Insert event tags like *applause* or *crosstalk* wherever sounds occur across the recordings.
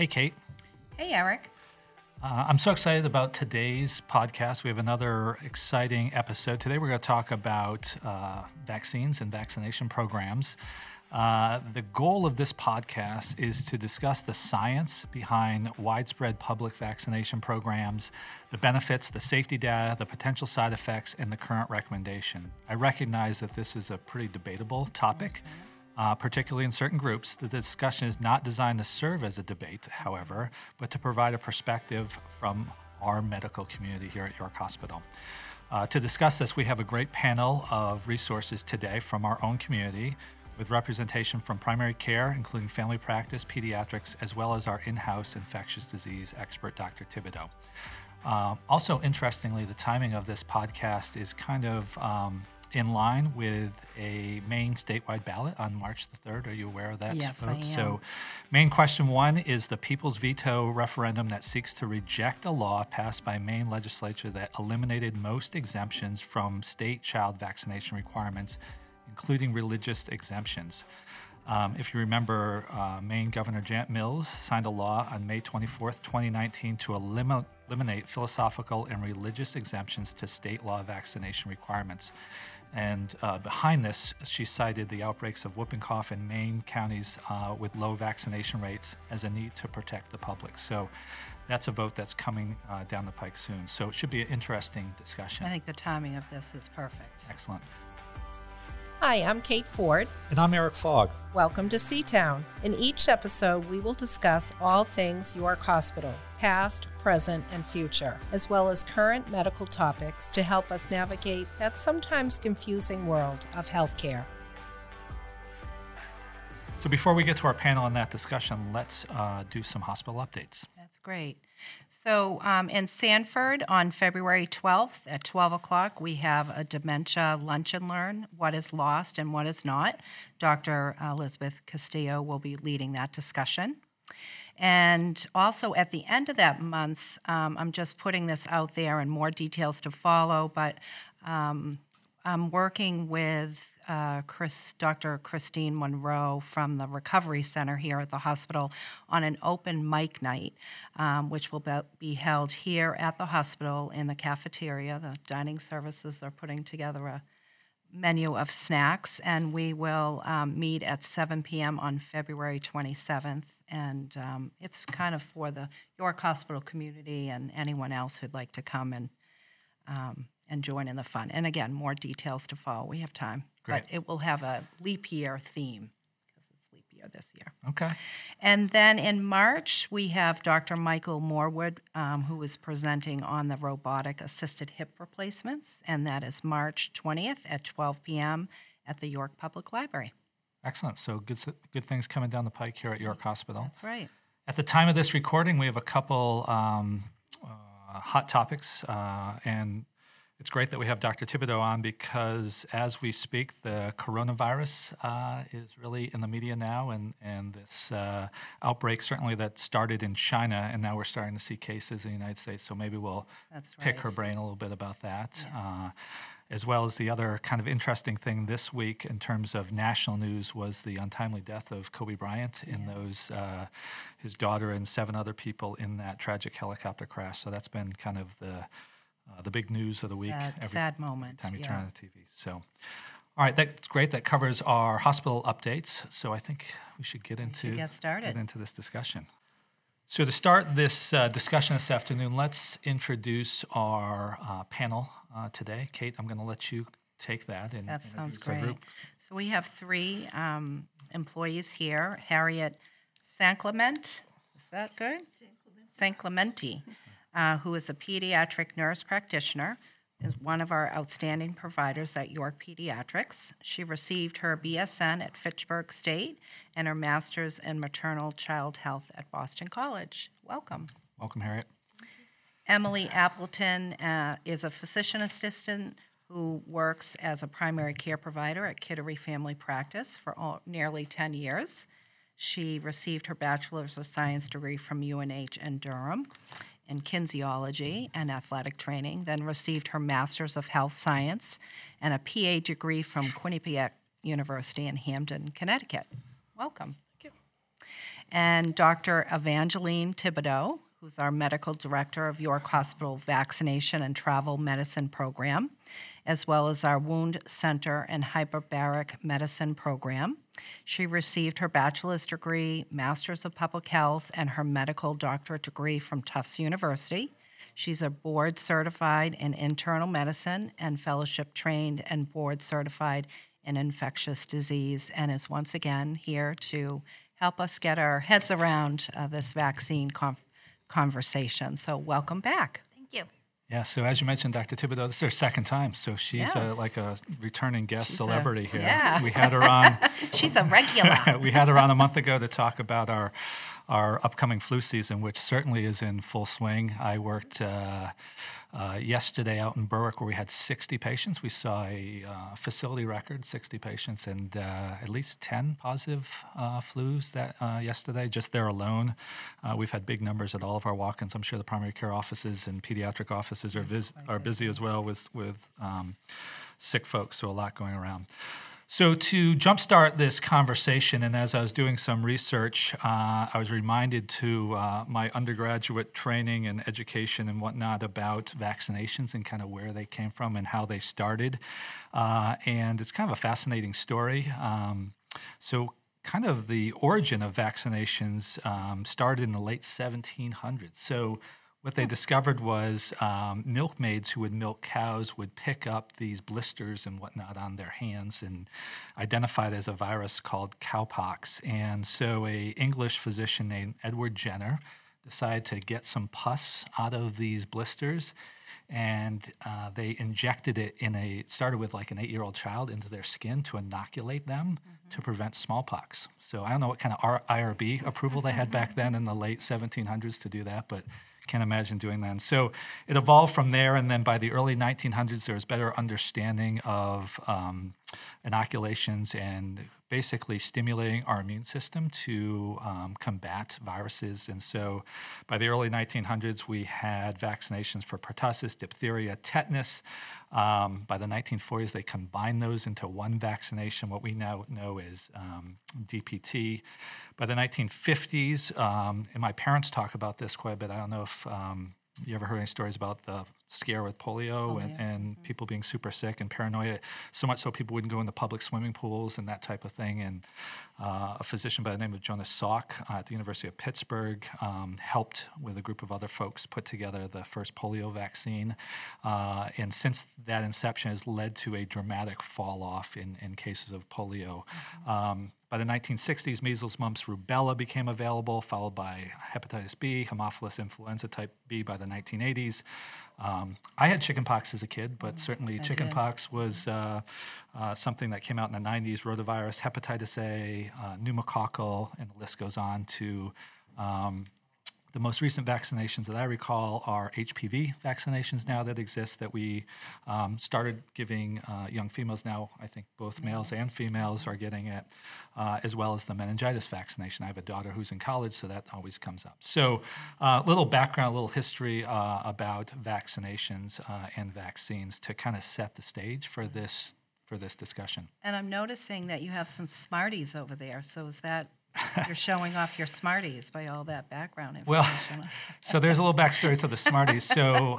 Hey, Kate. Hey, Eric. Uh, I'm so excited about today's podcast. We have another exciting episode. Today, we're going to talk about uh, vaccines and vaccination programs. Uh, the goal of this podcast is to discuss the science behind widespread public vaccination programs, the benefits, the safety data, the potential side effects, and the current recommendation. I recognize that this is a pretty debatable topic. Uh, particularly in certain groups. The discussion is not designed to serve as a debate, however, but to provide a perspective from our medical community here at York Hospital. Uh, to discuss this, we have a great panel of resources today from our own community with representation from primary care, including family practice, pediatrics, as well as our in house infectious disease expert, Dr. Thibodeau. Uh, also, interestingly, the timing of this podcast is kind of um, in line with a Maine statewide ballot on March the 3rd. Are you aware of that? Yes, vote? I am. So, Maine question one is the people's veto referendum that seeks to reject a law passed by Maine legislature that eliminated most exemptions from state child vaccination requirements, including religious exemptions. Um, if you remember, uh, Maine Governor Janet Mills signed a law on May 24th, 2019, to elimi- eliminate philosophical and religious exemptions to state law vaccination requirements. And uh, behind this, she cited the outbreaks of whooping cough in Maine counties uh, with low vaccination rates as a need to protect the public. So that's a vote that's coming uh, down the pike soon. So it should be an interesting discussion. I think the timing of this is perfect. Excellent. Hi, I'm Kate Ford. And I'm Eric Fogg. Welcome to Seatown. In each episode, we will discuss all things York Hospital, past, present, and future, as well as current medical topics to help us navigate that sometimes confusing world of healthcare. So before we get to our panel on that discussion, let's uh, do some hospital updates. That's great. So, um, in Sanford on February 12th at 12 o'clock, we have a dementia lunch and learn what is lost and what is not. Dr. Elizabeth Castillo will be leading that discussion. And also at the end of that month, um, I'm just putting this out there and more details to follow, but um, I'm working with uh, Chris, Dr. Christine Monroe from the Recovery Center here at the hospital on an open mic night, um, which will be, held here at the hospital in the cafeteria. The dining services are putting together a menu of snacks, and we will um, meet at 7 p.m. on February 27th. And um, it's kind of for the York Hospital community and anyone else who'd like to come and um, and join in the fun. And again, more details to follow. We have time, Great. but it will have a leap year theme because it's leap year this year. Okay. And then in March, we have Dr. Michael Morwood, um, who is presenting on the robotic assisted hip replacements, and that is March 20th at 12 p.m. at the York Public Library. Excellent. So good, good things coming down the pike here at York Hospital. That's right. At the time of this recording, we have a couple um, uh, hot topics, uh, and it's great that we have Dr. Thibodeau on because as we speak, the coronavirus uh, is really in the media now, and, and this uh, outbreak certainly that started in China, and now we're starting to see cases in the United States. So maybe we'll pick her brain a little bit about that. Yes. Uh, as well as the other kind of interesting thing this week in terms of national news was the untimely death of Kobe Bryant and those uh, his daughter and seven other people in that tragic helicopter crash. So that's been kind of the uh, the big news of the week. Sad, every sad moment. time you yeah. turn on the TV. So, all right, that's great. That covers our hospital updates. So I think we should get into get started. get into this discussion. So to start this uh, discussion this afternoon, let's introduce our uh, panel uh, today. Kate, I'm going to let you take that. And That sounds introduce great. group. So we have three um, employees here. Harriet San Clement, is that good? San Clementi, uh, who is a pediatric nurse practitioner, is one of our outstanding providers at York Pediatrics. She received her BSN at Fitchburg State and her master's in maternal child health at Boston College. Welcome. Welcome, Harriet. Emily Appleton uh, is a physician assistant who works as a primary care provider at Kittery Family Practice for all, nearly 10 years. She received her Bachelor's of Science degree from UNH in Durham in kinesiology and athletic training, then received her Master's of Health Science and a PA degree from Quinnipiac University in Hamden, Connecticut. Welcome. Thank you. And Dr. Evangeline Thibodeau, who's our medical director of York Hospital Vaccination and Travel Medicine Program, as well as our Wound Center and Hyperbaric Medicine Program. She received her bachelor's degree, master's of public health, and her medical doctorate degree from Tufts University. She's a board certified in internal medicine and fellowship trained and board certified in infectious disease, and is once again here to help us get our heads around uh, this vaccine conversation. So, welcome back. Yeah, so as you mentioned, Dr. Thibodeau, this is her second time. So she's a, like a returning guest She's a- celebrity here. yeah. We had her on. *laughs* She's a regular. *laughs* we had her on a month ago to talk about our our upcoming flu season, which certainly is in full swing. I worked uh, uh, yesterday out in Berwick where we had 60 patients. We saw a uh, facility record, 60 patients, and uh, at least 10 positive uh, flus that uh, yesterday, just there alone. We've had big numbers at all of our walk-ins. I'm sure the primary care offices and pediatric offices are, vis- are busy as well with with um, sick folks. So a lot going around. So, to jumpstart this conversation, and as I was doing some research, uh, I was reminded to uh, my undergraduate training and education and whatnot about vaccinations and kind of where they came from and how they started. Uh, and it's kind of a fascinating story. Um, so, kind of the origin of vaccinations um, started in the late 1700s. So, what they discovered was um, milkmaids who would milk cows would pick up these blisters and whatnot on their hands and identified as a virus called cowpox. And so, a English physician named Edward Jenner decided to get some pus out of these blisters and uh, they injected it in a started with like an eight-year-old child into their skin to inoculate them to prevent smallpox so i don't know what kind of R- irb approval they had back *laughs* then in the late 1700s to do that but can't imagine doing that. And so it evolved from there. And then by the early 1900s there was better understanding of um, inoculations and basically stimulating our immune system to um, combat viruses. And so by the early 1900s, we had vaccinations for pertussis, diphtheria, tetanus. Um, by the 1940s, they combined those into one vaccination, what we now know as um, DPT. By the 1950s, um, and my parents talk about this quite a bit. I don't know if um, you ever heard any stories about the scare with polio, and, and people being super sick and paranoia, so much so people wouldn't go into public swimming pools and that type of thing. And uh, a physician by the name of Jonas Salk uh, at the University of Pittsburgh um, helped with a group of other folks put together the first polio vaccine. Uh, and since that inception has led to a dramatic fall off in, in cases of polio. Um, by the 1960s, measles, mumps, rubella became available, followed by hepatitis B, Haemophilus influenza type B by the 1980s. Um, I had chickenpox as a kid, but certainly chickenpox was uh, uh, something that came out in the 90s. Rotavirus, hepatitis A, uh, pneumococcal, and the list goes on to um, the most recent vaccinations that I recall are HPV vaccinations now that exist that we um, started giving uh, young females. Now, I think both males and females are getting it, uh, as well as the meningitis vaccination. I have a daughter who's in college, so that always comes up. So, a uh, little background, a little history uh, about vaccinations uh, and vaccines to kind of set the stage for this for this discussion. And I'm noticing that you have some Smarties over there. So is that you're showing off your Smarties by all that background *laughs* information. Well, so there's a little backstory to the Smarties. So,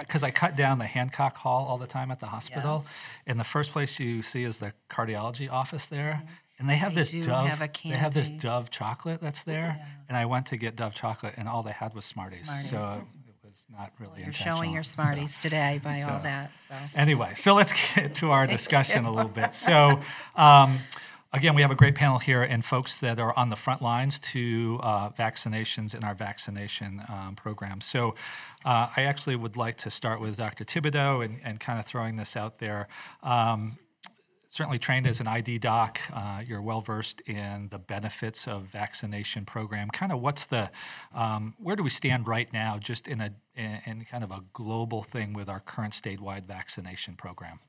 because I cut down the Hancock Hall all the time at the hospital, Yes. and the first place you see is the cardiology office there, and they have They this do Dove. have they have this. Dove chocolate that's there, and I went to get Dove chocolate, and all they had was Smarties. So Smarties. it was not really You're showing your So- Smarties today by all that. So Anyway, so let's get to our discussion a little bit. So, um, again, we have a great panel here and folks that are on the front lines to uh, vaccinations in our vaccination um, program. So, uh, I actually would like to start with Dr. Thibodeau and, and kind of throwing this out there. Um, certainly trained as an ID doc. Uh, you're well versed in the benefits of vaccination program. Kind of what's the, um, where do we stand right now, just in a in, in kind of a global thing with our current statewide vaccination program?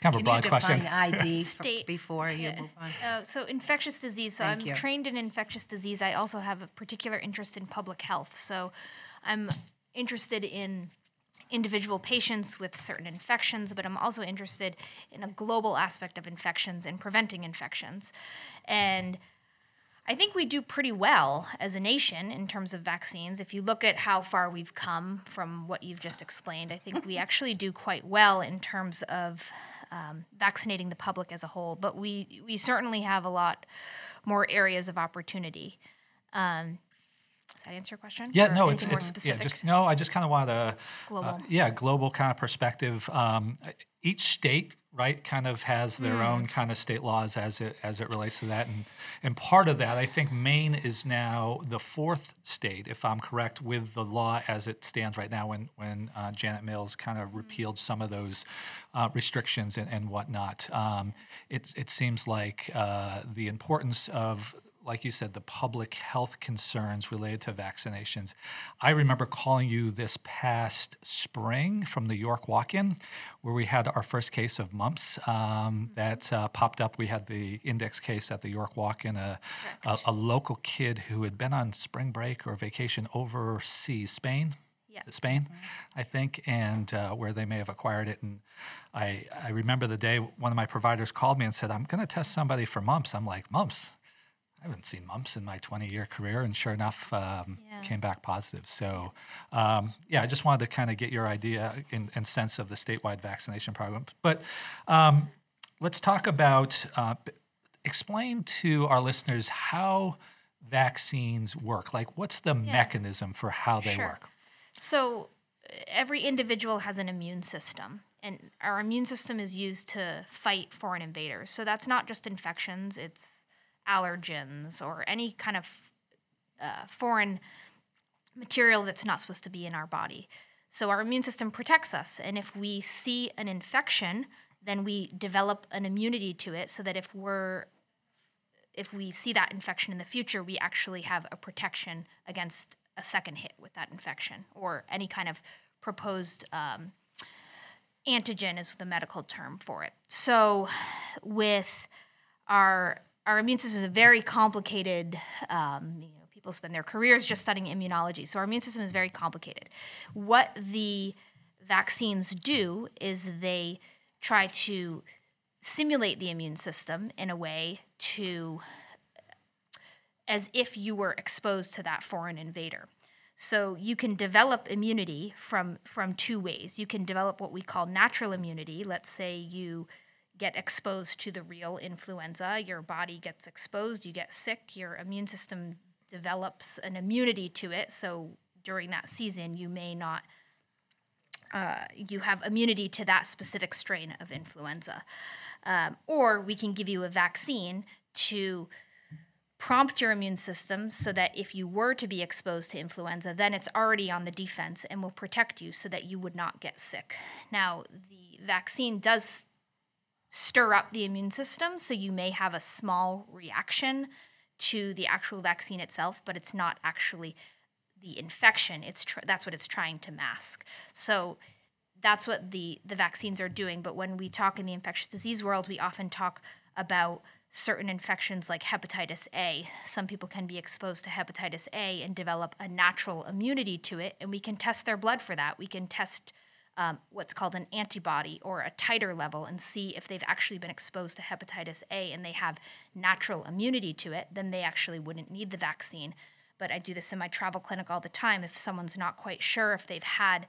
Kind of a can you broad define question. ID State- before you move on? Uh, so infectious disease. So Thank I'm you. trained in infectious disease. I also have a particular interest in public health. So I'm interested in individual patients with certain infections, but I'm also interested in a global aspect of infections and preventing infections. And I think we do pretty well as a nation in terms of vaccines. If you look at how far we've come from what you've just explained, I think we actually do quite well in terms of um, vaccinating the public as a whole. But we we certainly have a lot more areas of opportunity. Um, does that answer your question? Yeah, Or no, it's, more it's specific. yeah, just no. I just kind of want a Global. uh, yeah, global kind of perspective. Um, each state, right, kind of has their Hmm. own kind of state laws as it as it relates to that, and and part of that, I think Maine is now the fourth state, if I'm correct, with the law as it stands right now. When when uh, Janet Mills kind of repealed some of those uh, restrictions and, and whatnot, um, it it seems like uh, the importance of like you said, the public health concerns related to vaccinations. I remember calling you this past spring from the York walk in, where we had our first case of mumps um, that uh, popped up. We had the index case at the York walk in, a, a, a local kid who had been on spring break or vacation overseas, Spain. Yeah. Spain, I think, and uh, where they may have acquired it. And I, I remember the day one of my providers called me and said, I'm going to test somebody for mumps. I'm like, mumps? I haven't seen mumps in my 20 year career. And sure enough, um, Yeah. came back positive. So, um, yeah, I just wanted to kind of get your idea and, and sense of the statewide vaccination program. But um, let's talk about, uh, explain to our listeners how vaccines work. Like, what's the mechanism for how they Sure. work? So every individual has an immune system, and our immune system is used to fight foreign invaders. So that's not just infections; it's allergens or any kind of uh, foreign material that's not supposed to be in our body. So our immune system protects us, and if we see an infection, then we develop an immunity to it, so that if we're if we see that infection in the future, we actually have a protection against a second hit with that infection or any kind of proposed um, antigen is the medical term for it. So, with our our immune system is a very complicated. Um, you know, people spend their careers just studying immunology, so our immune system is very complicated. What the vaccines do is they try to simulate the immune system in a way to as if you were exposed to that foreign invader. So you can develop immunity from from two ways. You can develop what we call natural immunity. Let's say you get exposed to the real influenza, your body gets exposed, you get sick, your immune system develops an immunity to it. So during that season, you may not uh, you have immunity to that specific strain of influenza. Um, or we can give you a vaccine to prompt your immune system so that if you were to be exposed to influenza, then it's already on the defense and will protect you so that you would not get sick. Now, the vaccine does stir up the immune system, so you may have a small reaction to the actual vaccine itself, but it's not actually the infection. It's tr- that's what it's trying to mask. So that's what the the vaccines are doing. But when we talk in the infectious disease world, we often talk about certain infections like hepatitis A. Some people can be exposed to hepatitis A and develop a natural immunity to it, and we can test their blood for that. We can test um, what's called an antibody or a titer level and see if they've actually been exposed to hepatitis A and they have natural immunity to it, then they actually wouldn't need the vaccine. But I do this in my travel clinic all the time. If someone's not quite sure if they've had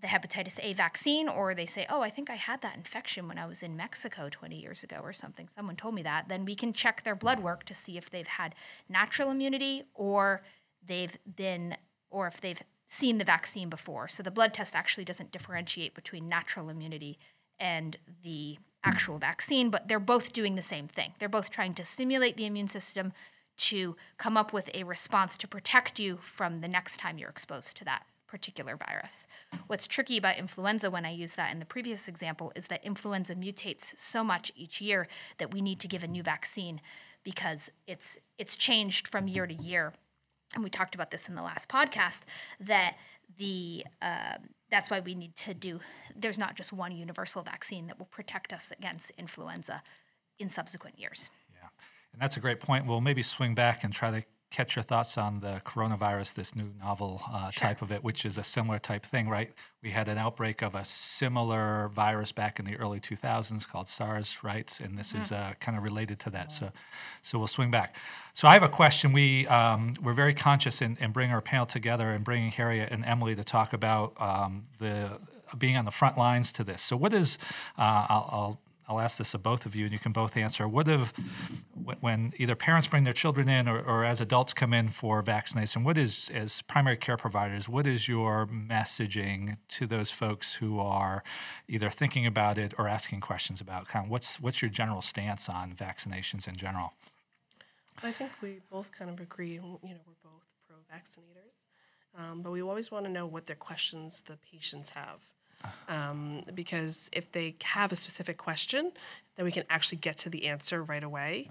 the hepatitis A vaccine, or they say, Oh, I think I had that infection when I was in Mexico 20 years ago or something. Someone told me that. Then we can check their blood work to see if they've had natural immunity or they've been, or if they've seen the vaccine before. So the blood test actually doesn't differentiate between natural immunity and the actual vaccine, but they're both doing the same thing. They're both trying to stimulate the immune system to come up with a response to protect you from the next time you're exposed to that particular virus. What's tricky about influenza, when I use that in the previous example, is that influenza mutates so much each year that we need to give a new vaccine because it's it's changed from year to year. And we talked about this in the last podcast that the uh, that's why we need to do. There's not just one universal vaccine that will protect us against influenza in subsequent years. Yeah, and that's a great point. We'll maybe swing back and try to catch your thoughts on the coronavirus, this new novel uh, type of it, which is a similar type thing, right? We had an outbreak of a similar virus back in the early 2000s called SARS, right? And this is uh, kind of related to that. So, so we'll swing back. So I have a question. We um, we're very conscious in, in bringing our panel together and bringing Harriet and Emily to talk about um, the being on the front lines to this. So what is uh, I'll, I'll I'll ask this of both of you, and you can both answer. What if, when either parents bring their children in or, or, as adults come in for vaccination, what is, as primary care providers, what is your messaging to those folks who are either thinking about it or asking questions about kind of what's what's your general stance on vaccinations in general? I think we both kind of agree. You know, we're both pro-vaccinators, um, but we always want to know what their questions the patients have. Um, because if they have a specific question, then we can actually get to the answer right away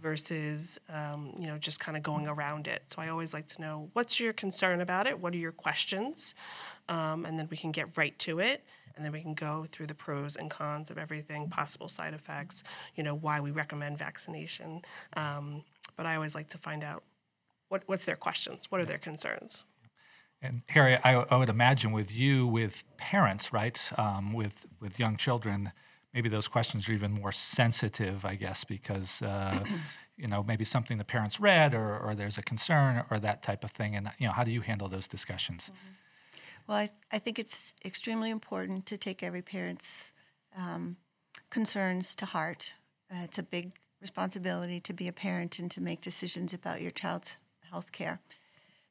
versus um, you know just kind of going around it. So i always like to know what's your concern about it? What are your questions? Um, and then we can get right to it and then we can go through the pros and cons of everything possible side effects you know why we recommend vaccination. Um, but i always like to find out what, what's their questions? What are their concerns and Harry, I, I, would imagine with you, with parents, right, um, with with young children, maybe those questions are even more sensitive, I guess, because uh, *clears throat* you know maybe something the parents read, or, or there's a concern, or that type of thing. And you know, how do you handle those discussions? Mm-hmm. Well, I, I think it's extremely important to take every parent's um, concerns to heart. Uh, it's a big responsibility to be a parent and to make decisions about your child's health care.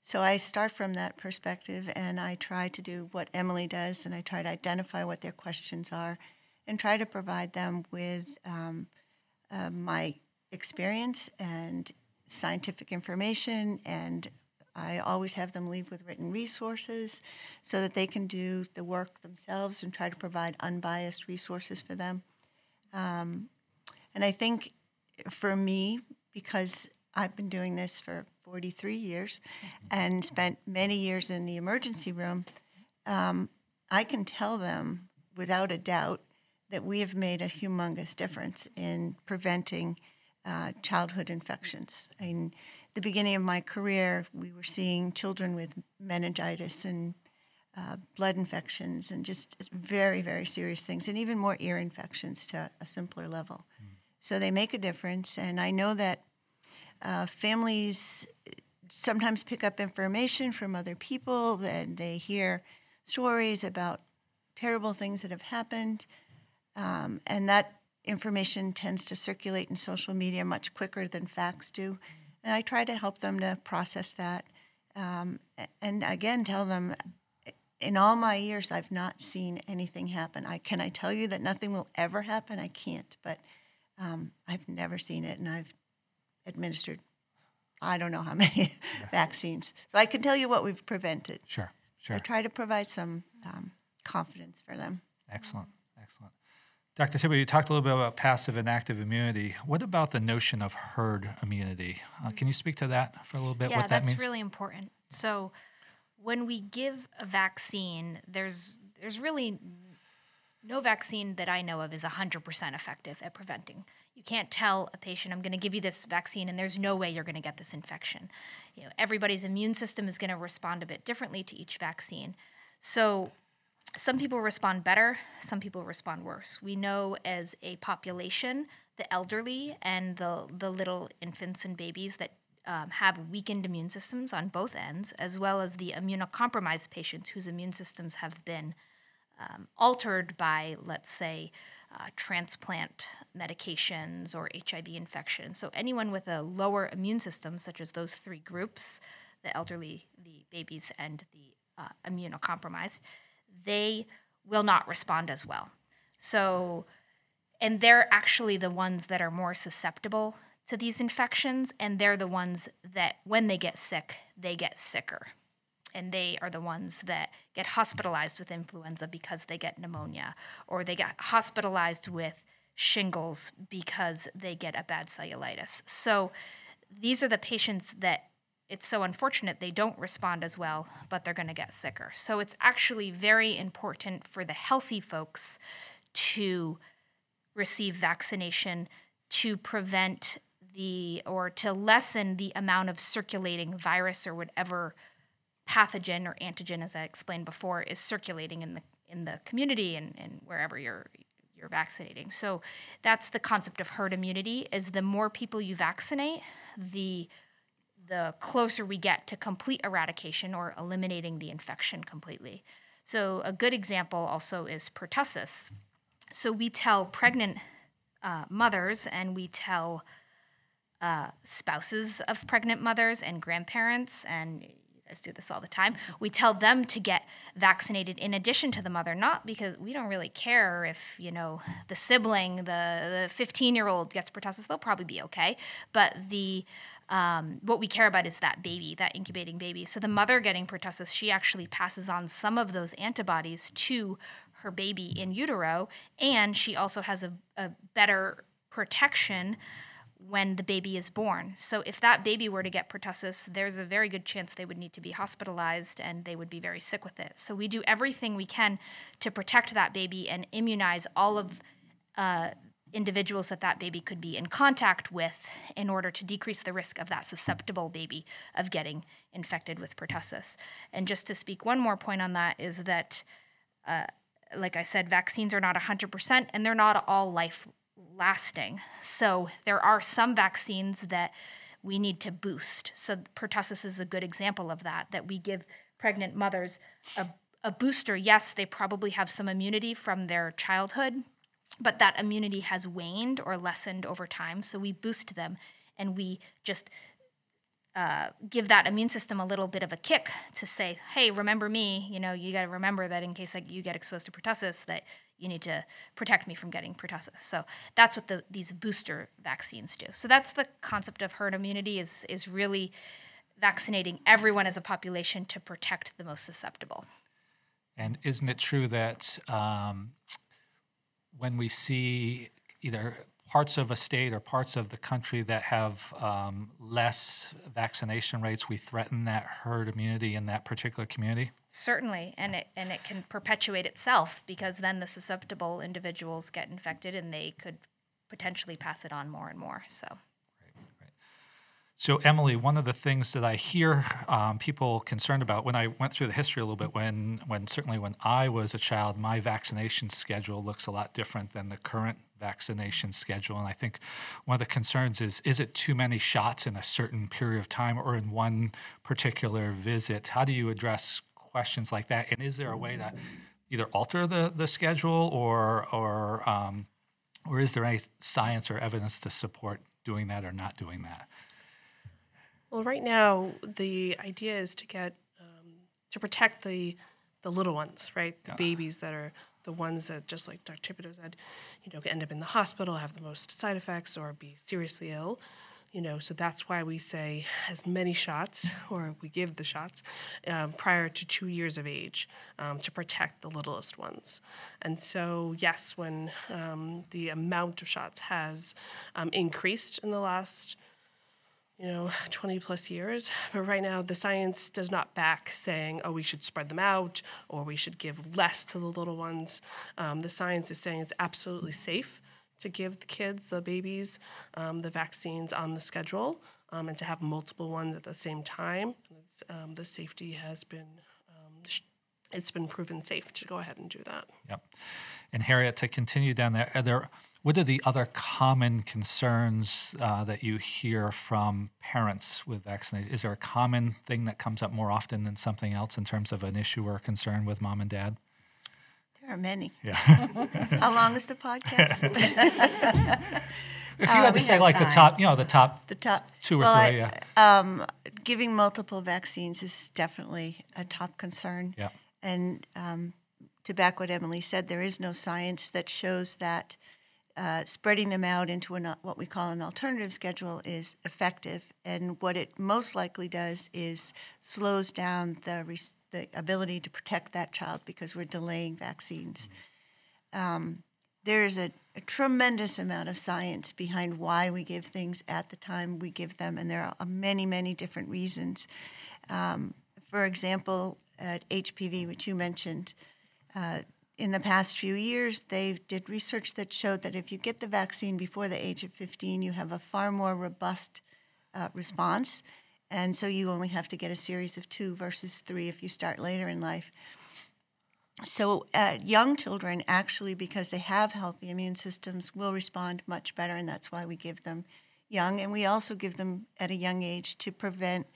So I start from that perspective and I try to do what Emily does and I try to identify what their questions are and try to provide them with um, uh, my experience and scientific information and I always have them leave with written resources so that they can do the work themselves and try to provide unbiased resources for them. Um, and I think for me, because I've been doing this for 43 years and spent many years in the emergency room, um, I can tell them without a doubt that we have made a humongous difference in preventing uh, childhood infections. In the beginning of my career, we were seeing children with meningitis and uh, blood infections and just very, very serious things, and even more ear infections to a simpler level. Mm. So they make a difference, and I know that uh, families sometimes pick up information from other people, and they hear stories about terrible things that have happened, um, and that information tends to circulate in social media much quicker than facts do. And I try to help them to process that, um, and again tell them. In all my years, I've not seen anything happen. I can I tell you that nothing will ever happen. I can't, but um, I've never seen it, and I've administered I don't know how *laughs* many yeah. vaccines. So I can tell you what we've prevented. Sure, sure. I try to provide some um, confidence for them. Excellent, excellent. Dr. Thibodeau, you talked a little bit about passive and active immunity. What about the notion of herd immunity? Uh, can you speak to that for a little bit? Yeah, what that that's really important. So, when we give a vaccine, there's there's really no vaccine that I know of is 100% effective at preventing. You can't tell a patient, I'm going to give you this vaccine, and there's no way you're going to get this infection. You know, everybody's immune system is going to respond a bit differently to each vaccine. So, some people respond better, some people respond worse. We know as a population, the elderly and the, the little infants and babies that um, have weakened immune systems on both ends, as well as the immunocompromised patients whose immune systems have been um, altered by, let's say, uh, transplant medications or HIV infection. So, anyone with a lower immune system, such as those three groups the elderly, the babies, and the uh, immunocompromised they will not respond as well. So, and they're actually the ones that are more susceptible to these infections, and they're the ones that, when they get sick, they get sicker and they are the ones that get hospitalized with influenza because they get pneumonia, or they get hospitalized with shingles because they get a bad cellulitis. So these are the patients that it's so unfortunate they don't respond as well, but they're going to get sicker. So it's actually very important for the healthy folks to receive vaccination to prevent the or to lessen the amount of circulating virus or whatever pathogen or antigen, as I explained before, is circulating in the in the community and, and wherever you're you're vaccinating. So that's the concept of herd immunity is the more people you vaccinate, the the closer we get to complete eradication or eliminating the infection completely. So a good example also is pertussis. So we tell pregnant uh, mothers and we tell uh, spouses of pregnant mothers and grandparents and guys do this all the time. We tell them to get vaccinated in addition to the mother, not because we don't really care if, you know, the sibling, the 15 year old gets pertussis, they'll probably be okay. But the um, what we care about is that baby, that incubating baby. So the mother getting pertussis, she actually passes on some of those antibodies to her baby in utero, and she also has a, a better protection when the baby is born. So if that baby were to get pertussis, there's a very good chance they would need to be hospitalized and they would be very sick with it. So we do everything we can to protect that baby and immunize all of uh, individuals that that baby could be in contact with in order to decrease the risk of that susceptible baby of getting infected with pertussis. And just to speak one more point on that is that uh, like I said, vaccines are not 100% and they're not all life lasting. So there are some vaccines that we need to boost. So pertussis is a good example of that, that we give pregnant mothers a, a booster. Yes, they probably have some immunity from their childhood, but that immunity has waned or lessened over time. So we boost them and we just uh, give that immune system a little bit of a kick to say, hey, remember me. You know, you got to remember that in case like, you get exposed to pertussis, that you need to protect me from getting pertussis. So that's what the, these booster vaccines do. So that's the concept of herd immunity is is really vaccinating everyone as a population to protect the most susceptible. And isn't it true that um, when we see either parts of a state or parts of the country that have um, less vaccination rates, we threaten that herd immunity in that particular community? Certainly, and it and it can perpetuate itself because then the susceptible individuals get infected and they could potentially pass it on more and more. So. So, Emily, one of the things that I hear um, people concerned about when I went through the history a little bit, when, when certainly when I was a child, my vaccination schedule looks a lot different than the current vaccination schedule. And I think one of the concerns is is it too many shots in a certain period of time or in one particular visit? How do you address questions like that? And is there a way to either alter the, the schedule or, or, um, or is there any science or evidence to support doing that or not doing that? Well, right now the idea is to get um, to protect the the little ones, right? The yeah. babies that are the ones that, just like Dr. Thibodeau said, you know, end up in the hospital, have the most side effects, or be seriously ill. You know, so that's why we say as many shots, *laughs* or we give the shots um, prior to two years of age um, to protect the littlest ones. And so, yes, when um, the amount of shots has um, increased in the last you know, 20 plus years. But right now, the science does not back saying, oh, we should spread them out or we should give less to the little ones. Um, the science is saying it's absolutely safe to give the kids, the babies, um, the vaccines on the schedule um, and to have multiple ones at the same time. Um, the safety has been. Um, it's been proven safe to go ahead and do that. Yep. And Harriet, to continue down there, are there what are the other common concerns uh, that you hear from parents with vaccination? Is there a common thing that comes up more often than something else in terms of an issue or concern with mom and dad? There are many. Yeah. *laughs* How long is the podcast? *laughs* if you had uh, to say like time. the top, you know, the top, the top two or well, three, I, yeah. Um, giving multiple vaccines is definitely a top concern. Yeah. And um, to back what Emily said, there is no science that shows that uh, spreading them out into an, what we call an alternative schedule is effective. And what it most likely does is slows down the, res- the ability to protect that child because we're delaying vaccines. Um, there is a, a, tremendous amount of science behind why we give things at the time we give them, and there are many, many different reasons. Um, for example, at HPV, which you mentioned, uh, in the past few years, they did research that showed that if you get the vaccine before the age of 15, you have a far more robust uh, response. And so you only have to get a series of two versus three if you start later in life. So, uh, young children, actually, because they have healthy immune systems, will respond much better, and that's why we give them young. And we also give them at a young age to prevent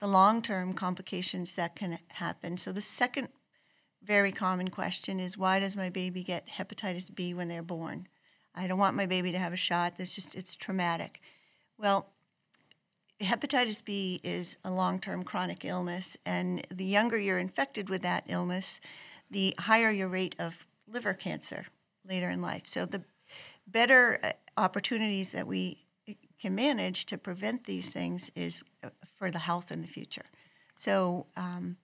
the long term complications that can happen. So, the second very common question is why does my baby get hepatitis B when they're born? I don't want my baby to have a shot. That's just, it's traumatic. Well, hepatitis B is a long term chronic illness, and the younger you're infected with that illness, the higher your rate of liver cancer later in life. So the better uh, opportunities that we uh, can manage to prevent these things is uh, for the health in the future. So um,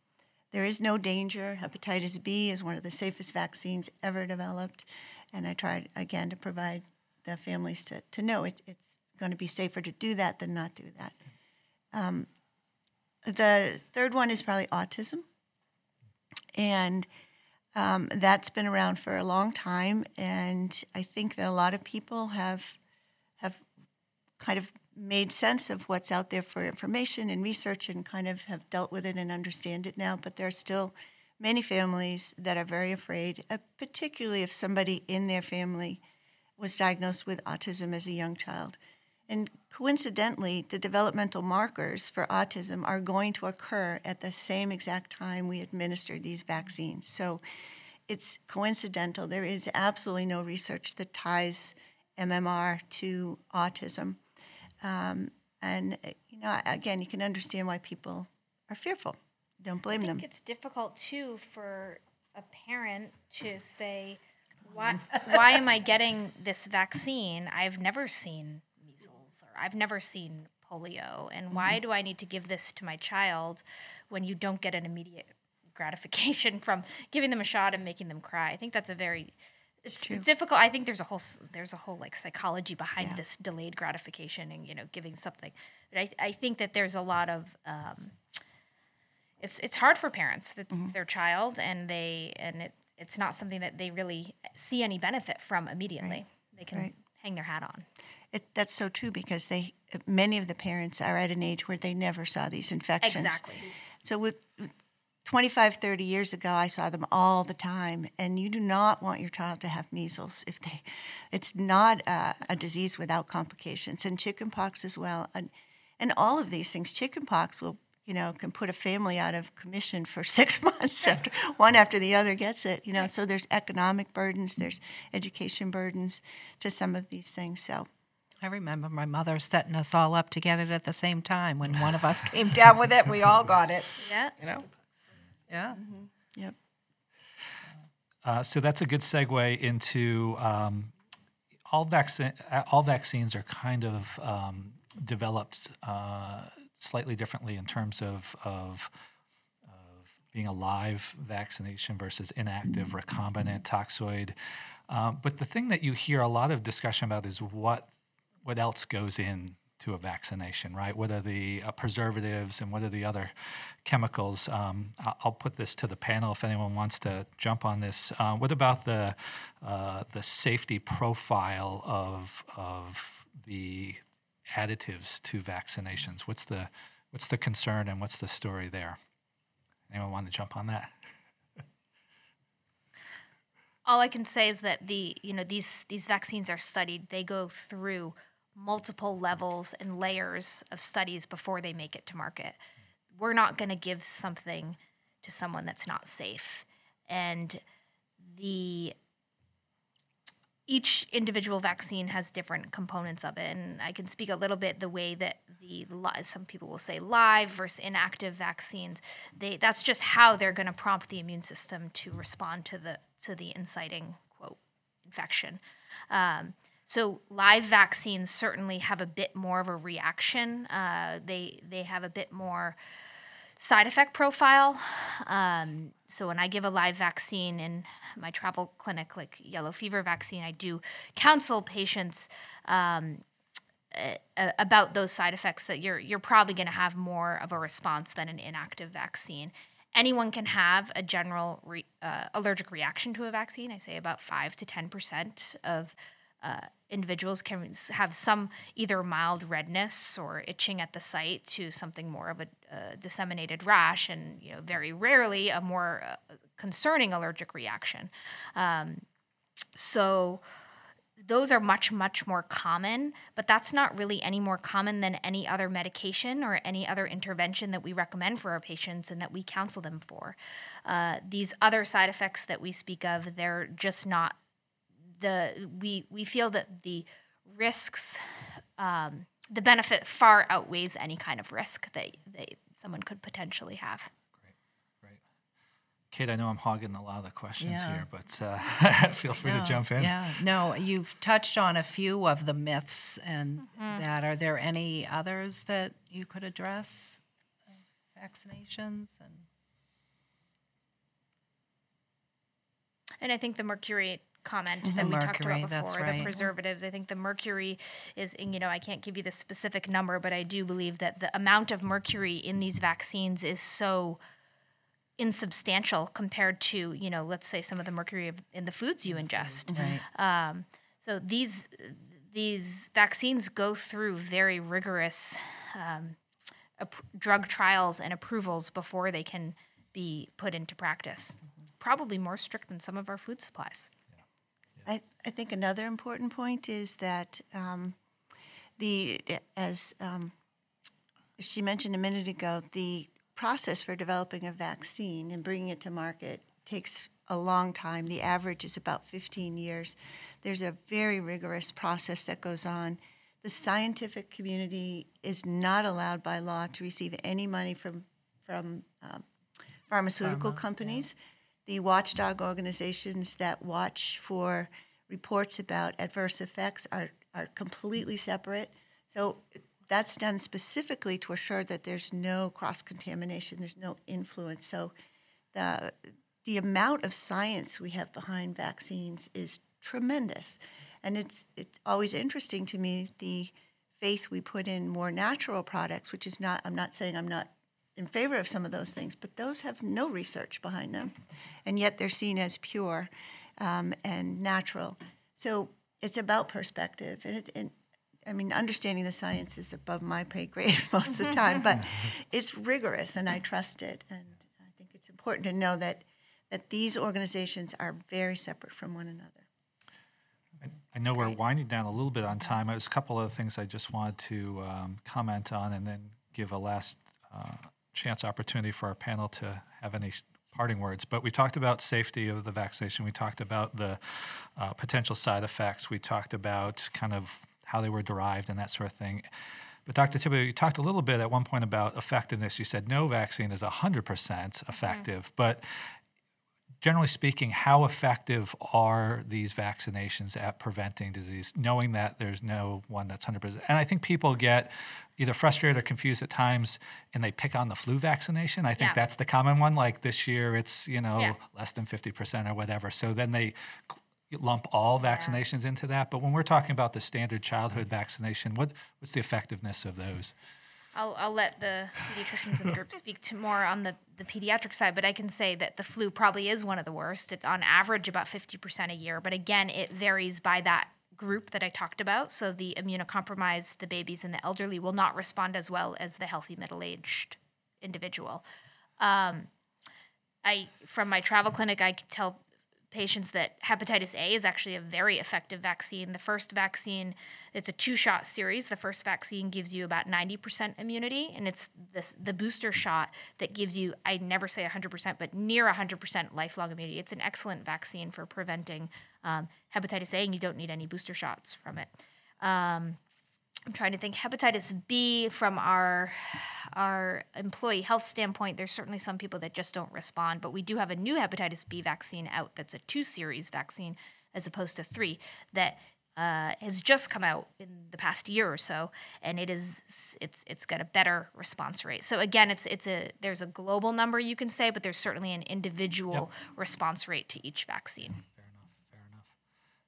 there is no danger. Hepatitis B is one of the safest vaccines ever developed, and I tried again to provide the families to, to know it, it's going to be safer to do that than not do that. Um, the third one is probably autism, and um, that's been around for a long time, and I think that a lot of people have have kind of made sense of what's out there for information and research, and kind of have dealt with it and understand it now. But there are still many families that are very afraid, uh, particularly if somebody in their family was diagnosed with autism as a young child. And coincidentally, the developmental markers for autism are going to occur at the same exact time we administer these vaccines. So it's coincidental. There is absolutely no research that ties MMR to autism. Um, and, uh, you know, again, you can understand why people are fearful. Don't blame I think them. it's difficult too for a parent to say, why, mm-hmm. *laughs* why am I getting this vaccine? I've never seen measles or I've never seen polio. And why mm-hmm. do I need to give this to my child when you don't get an immediate gratification *laughs* from giving them a shot and making them cry? I think that's a very it's, true. difficult. I think there's a whole there's a whole like psychology behind Yeah. this delayed gratification and you know giving something. But I, I think that there's a lot of um, it's it's hard for parents. It's Mm-hmm. their child, and they and it it's not something that they really see any benefit from immediately. They can Right. hang their hat on. It, that's so true because they many of the parents are at an age where they never saw these infections. Exactly. So with 25, 30 years ago, I saw them all the time, and you do not want your child to have measles if they. It's not a, a disease without complications, and chickenpox as well, and and all of these things. Chickenpox will, you know, can put a family out of commission for *laughs* six months after one after the other gets it. You know, so there's economic burdens, there's education burdens to some of these things. So. I remember my mother setting us all up to get it at the same time. When one of us came down with it, we all got it. *laughs* Yeah. You know? Yeah. Yep. Uh, so that's a good segue into um, all vaccine. uh, All vaccines are kind of um, developed uh, slightly differently in terms of, of of being a live vaccination versus inactive recombinant toxoid. Um, but the thing that you hear a lot of discussion about is what what else goes in to a vaccination, right? What are the uh, preservatives and what are the other chemicals? Um, I'll put this to the panel if anyone wants to jump on this. Uh, what about the uh, the safety profile of of the additives to vaccinations? What's the what's the concern and what's the story there? Anyone want to jump on that? all I can say is that the you know these these vaccines are studied. They go through multiple levels and layers of studies before they make it to market. We're not going to give something to someone that's not safe, and the each individual vaccine has different components of it. And i can speak a little bit the way that the some people will say live versus inactive vaccines. They that's just how they're going to prompt the immune system to respond to the to the inciting quote infection. Um, so live vaccines certainly have a bit more of a reaction uh, they they have a bit more side effect profile. Um, so when I give a live vaccine in my travel clinic, like yellow fever vaccine, I do counsel patients um, about those side effects that you're you're probably going to have more of a response than an inactive vaccine. anyone can have a general re, uh, allergic reaction to a vaccine. I say about five to ten percent of uh, individuals can have some either mild redness or itching at the site to something more of a, a disseminated rash, and you know very rarely a more uh, concerning allergic reaction. Um, so those are much much more common but that's not really any more common than any other medication or any other intervention that we recommend for our patients and that we counsel them for uh, these other side effects that we speak of they're just not the we we feel that the risks um, the benefit far outweighs any kind of risk that, that someone could potentially have Great, great. Kate, I know I'm hogging a lot of the questions Yeah. here, but uh, *laughs* feel free to jump in. Yeah, no, you've touched on a few of the myths and Mm-hmm. that. Are there any others that you could address? Vaccinations and And I think the mercury comment Mhm. that we talked about before, right. the preservatives, I think the mercury is you know, I can't give you the specific number, but I do believe that the amount of mercury in these vaccines is so insubstantial compared to, you know, let's say some of the mercury in the foods you ingest. right. Um, so these these vaccines go through very rigorous um, ap- drug trials and approvals before they can be put into practice. Probably more strict than some of our food supplies. I, I think another important point is that um, the as um, she mentioned a minute ago, the process for developing a vaccine and bringing it to market takes a long time. The average is about 15 years. There's a very rigorous process that goes on. The scientific community is not allowed by law to receive any money from from um, pharmaceutical companies. The watchdog organizations that watch for reports about adverse effects are, are completely separate. So that's done specifically to assure that there's no cross contamination, there's no influence. So the, the amount of science we have behind vaccines is tremendous. And it's, it's always interesting to me the faith we put in more natural products, which is not, I'm not saying I'm not in favor of some of those things, but those have no research behind them. And yet they're seen as pure um, and natural. So it's about perspective. And, it, and I mean, understanding the science is above my pay grade *laughs* most of the time, but *laughs* it's rigorous and I trust it. And I think it's important to know that, that these organizations are very separate from one another. I know we're winding down a little bit on time. There's a couple of things I just wanted to um, comment on and then give a last uh, chance opportunity for our panel to have any parting words. But we talked about safety of the vaccination. We talked about the uh, potential side effects. We talked about kind of how they were derived and that sort of thing. But Dr. Thibodeau, you talked a little bit at one point about effectiveness. You said no vaccine is 100% effective, but generally speaking, how effective are these vaccinations at preventing disease, knowing that there's no one that's 100%? And I think people get either frustrated or confused at times and they pick on the flu vaccination. I think Yeah. that's the common one. Like this year, it's, you know, Yeah. less than 50% or whatever. So then they lump all vaccinations into that. But when we're talking about the standard childhood vaccination, what, what's the effectiveness of those? I'll, I'll let the pediatricians in the group speak to more on the, the pediatric side, but I can say that the flu probably is one of the worst. It's on average about 50% a year, but again, it varies by that group that I talked about. So the immunocompromised, the babies, and the elderly will not respond as well as the healthy middle aged individual. Um, I from my travel clinic, I tell patients that hepatitis A is actually a very effective vaccine. The first vaccine, it's a two-shot series. The first vaccine gives you about 90% immunity, and it's this the booster shot that gives you I never say 100%, but near 100% lifelong immunity. It's an excellent vaccine for preventing um, hepatitis A, and you don't need any booster shots from it. Um, I'm trying to think hepatitis B from our our employee health standpoint there's certainly some people that just don't respond but we do have a new hepatitis B vaccine out that's a two series vaccine as opposed to three that uh, has just come out in the past year or so and it is it's it's got a better response rate so again it's it's a there's a global number you can say but there's certainly an individual response rate to each vaccine Fair enough. Fair enough.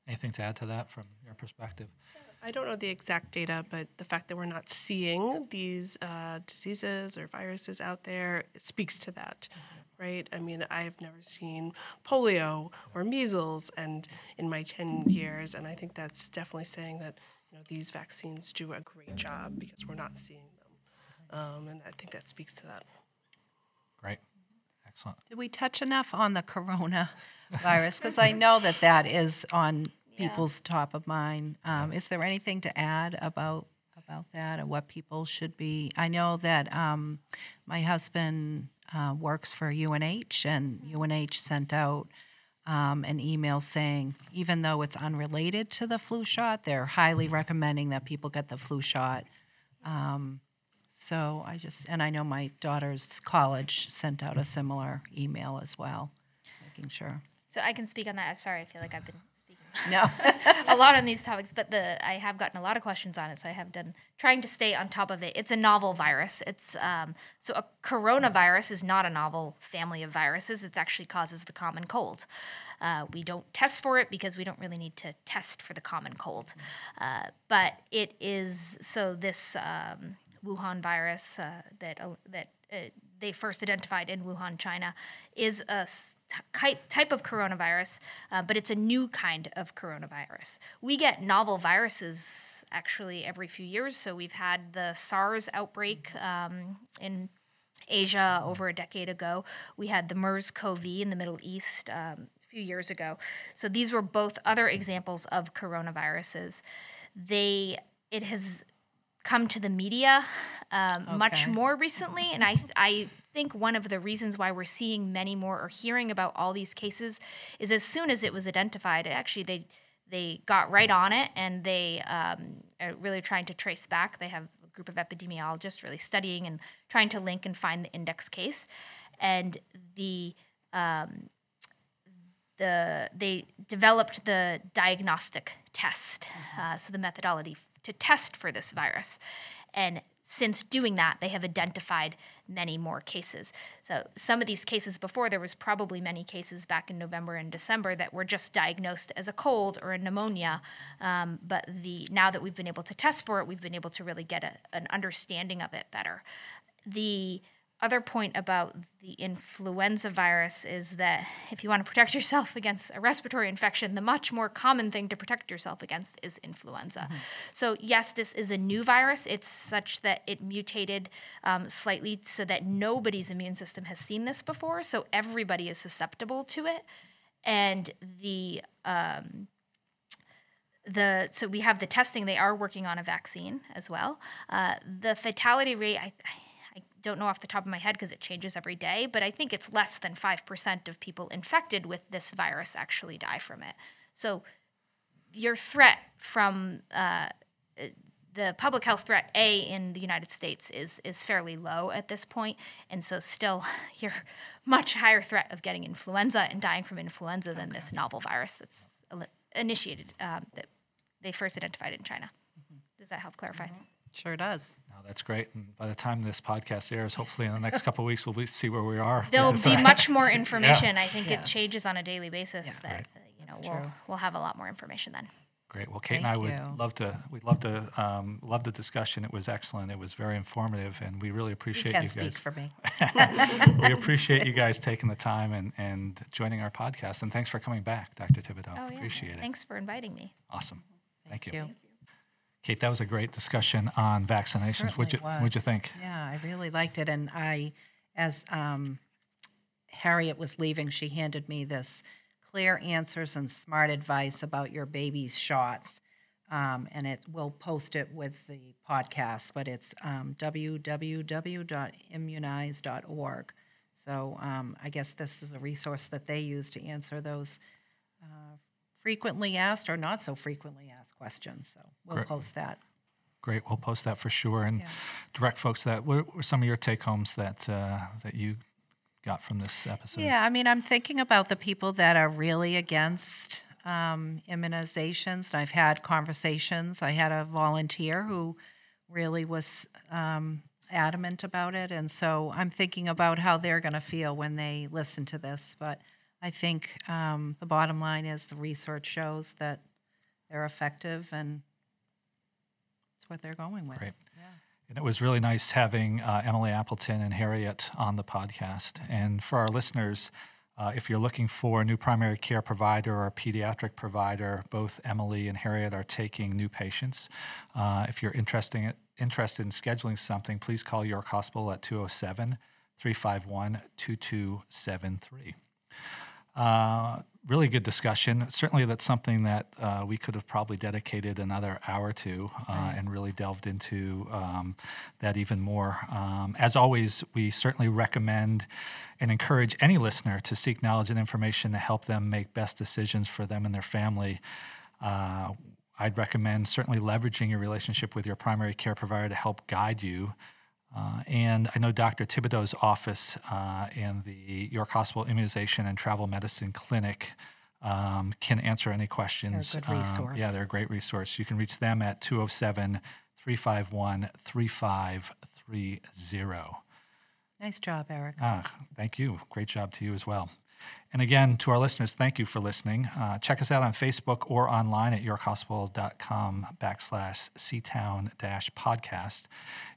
Anything to add to that from your perspective? I don't know the exact data, but the fact that we're not seeing these uh, diseases or viruses out there speaks to that. right? I mean, I've never seen polio or measles, and in my ten years, and I think that's definitely saying that you know these vaccines do a great job because we're not seeing them, um, and I think that speaks to that. Great. Excellent. Did we touch enough on the coronavirus? Because I know that that is on people's top of mind. Um, is there anything to add about about that and what people should be? I know that um, my husband uh, works for UNH, and UNH sent out um, an email saying, even though it's unrelated to the flu shot, they're highly recommending that people get the flu shot. Um, so I just, and I know my daughter's college sent out a similar email as well, making sure. So I can speak on that. Sorry, I feel like I've been No. *laughs* a lot on these topics, but the I have gotten a lot of questions on it, so I have done trying to stay on top of it. It's a novel virus. It's um, so a coronavirus is not a novel family of viruses. It actually causes the common cold. Uh, we don't test for it because we don't really need to test for the common cold, uh, but it is so this um, Wuhan virus uh, that uh, that uh, they first identified in Wuhan, China, is a type type of coronavirus, uh, but it's a new kind of coronavirus. We get novel viruses actually every few years. So we've had the SARS outbreak um, in Asia over a decade ago. We had the MERS-CoV in the Middle East um, a few years ago. So these were both other examples of coronaviruses. They it has come to the media um, much more recently, and I I think one of the reasons why we're seeing many more or hearing about all these cases is as soon as it was identified, actually they they got right on it and they um, are really trying to trace back. They have a group of epidemiologists really studying and trying to link and find the index case, and the um, the they developed the diagnostic test, uh, so the methodology to test for this virus, and since doing that, they have identified many more cases. So some of these cases before, there was probably many cases back in November and December that were just diagnosed as a cold or a pneumonia. Um, but the now that we've been able to test for it, we've been able to really get a, an understanding of it better. The other point about the influenza virus is that if you want to protect yourself *laughs* against a respiratory infection, the much more common thing to protect yourself against is influenza. So, yes, this is a new virus. It's such that it mutated um, slightly so that nobody's immune system has seen this before. So, everybody is susceptible to it. And the um, the so we have the testing. They are working on a vaccine as well. Uh, the fatality rate, I, I don't know off the top of my head because it changes every day, but I think it's less than five percent of people infected with this virus actually die from it. So your threat from uh, the public health threat A in the United States is is fairly low at this point, and so still *laughs* you're much higher threat of getting influenza and dying from influenza than this novel virus that's initiated um, that they first identified in China. Does that help clarify? Sure does. No, that's great. And by the time this podcast airs, hopefully in the next couple of weeks, we'll be, see where we are. There'll be this. much more *laughs* information. I think it changes on a daily basis. Yeah. that Right. uh, you know That's we'll true. we'll have a lot more information then. Great. Well, Kate and I Thank would you. love to. We'd love to. Um, love the discussion. It was excellent. It was very informative, and we really You appreciate can you speak guys. for me. *laughs* *laughs* we appreciate you guys taking the time and, and joining our podcast. And thanks for coming back, Dr. Thibodeau. Oh yeah. Appreciate it. Thanks for inviting me. Awesome. Thank, you. you. Kate, that was a great discussion on vaccinations. What'd you, Certainly what'd you think? Yeah, I really liked it. And I, as um, Harriet was leaving, she handed me this clear answers and smart advice about your baby's shots. Um, and it we'll post it with the podcast, but it's um, www.immunize.org. So um, I guess this is a resource that they use to answer those uh, frequently asked or not so frequently asked questions. So we'll Great. post that. Great. We'll post that for sure and Yeah. direct folks that. What were some of your take homes that uh, that you got from this episode? Yeah, I mean, I'm thinking about the people that are really against um, immunizations. And I've had conversations. I had a volunteer who really was um, adamant about it. And so I'm thinking about how they're going to feel when they listen to this. But I think um, the bottom line is the research shows that they're effective and it's what they're going with. Great. Yeah. And it was really nice having uh, Emily Appleton and Harriet on the podcast. And for our listeners, uh, if you're looking for a new primary care provider or a pediatric provider, both Emily and Harriet are taking new patients. Uh, if you're interested, interested in scheduling something, please call York Hospital at 207 351 2273. Really good discussion. Certainly, that's something that uh, we could have probably dedicated another hour to uh, right. and really delved into um, that even more. Um, as always, we certainly recommend and encourage any listener to seek knowledge and information to help them make best decisions for them and their family. Uh, I'd recommend certainly leveraging your relationship with your primary care provider to help guide you uh, and I know Dr. Thibodeau's office uh, and the York Hospital Immunization and Travel Medicine Clinic um, can answer any questions. They're a good um, resource. Um, yeah, they're a great resource. You can reach them at 207 351 3530. Nice job, Eric. Ah, thank you. Great job to you as well. And again, to our listeners, thank you for listening. Uh, check us out on Facebook or online at yorkhospital.com backslash ctown dash podcast.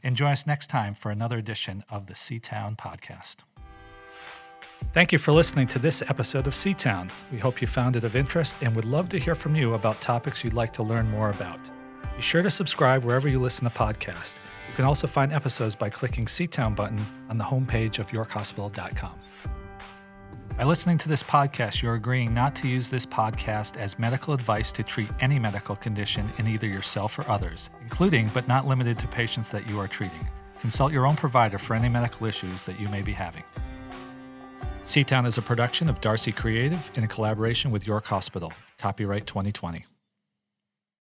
And join us next time for another edition of the C-Town podcast. Thank you for listening to this episode of C-Town. We hope you found it of interest and would love to hear from you about topics you'd like to learn more about. Be sure to subscribe wherever you listen to podcasts. You can also find episodes by clicking C-Town button on the homepage of yorkhospital.com. By listening to this podcast, you're agreeing not to use this podcast as medical advice to treat any medical condition in either yourself or others, including but not limited to patients that you are treating. Consult your own provider for any medical issues that you may be having. C-Town is a production of Darcy Creative in collaboration with York Hospital. Copyright 2020.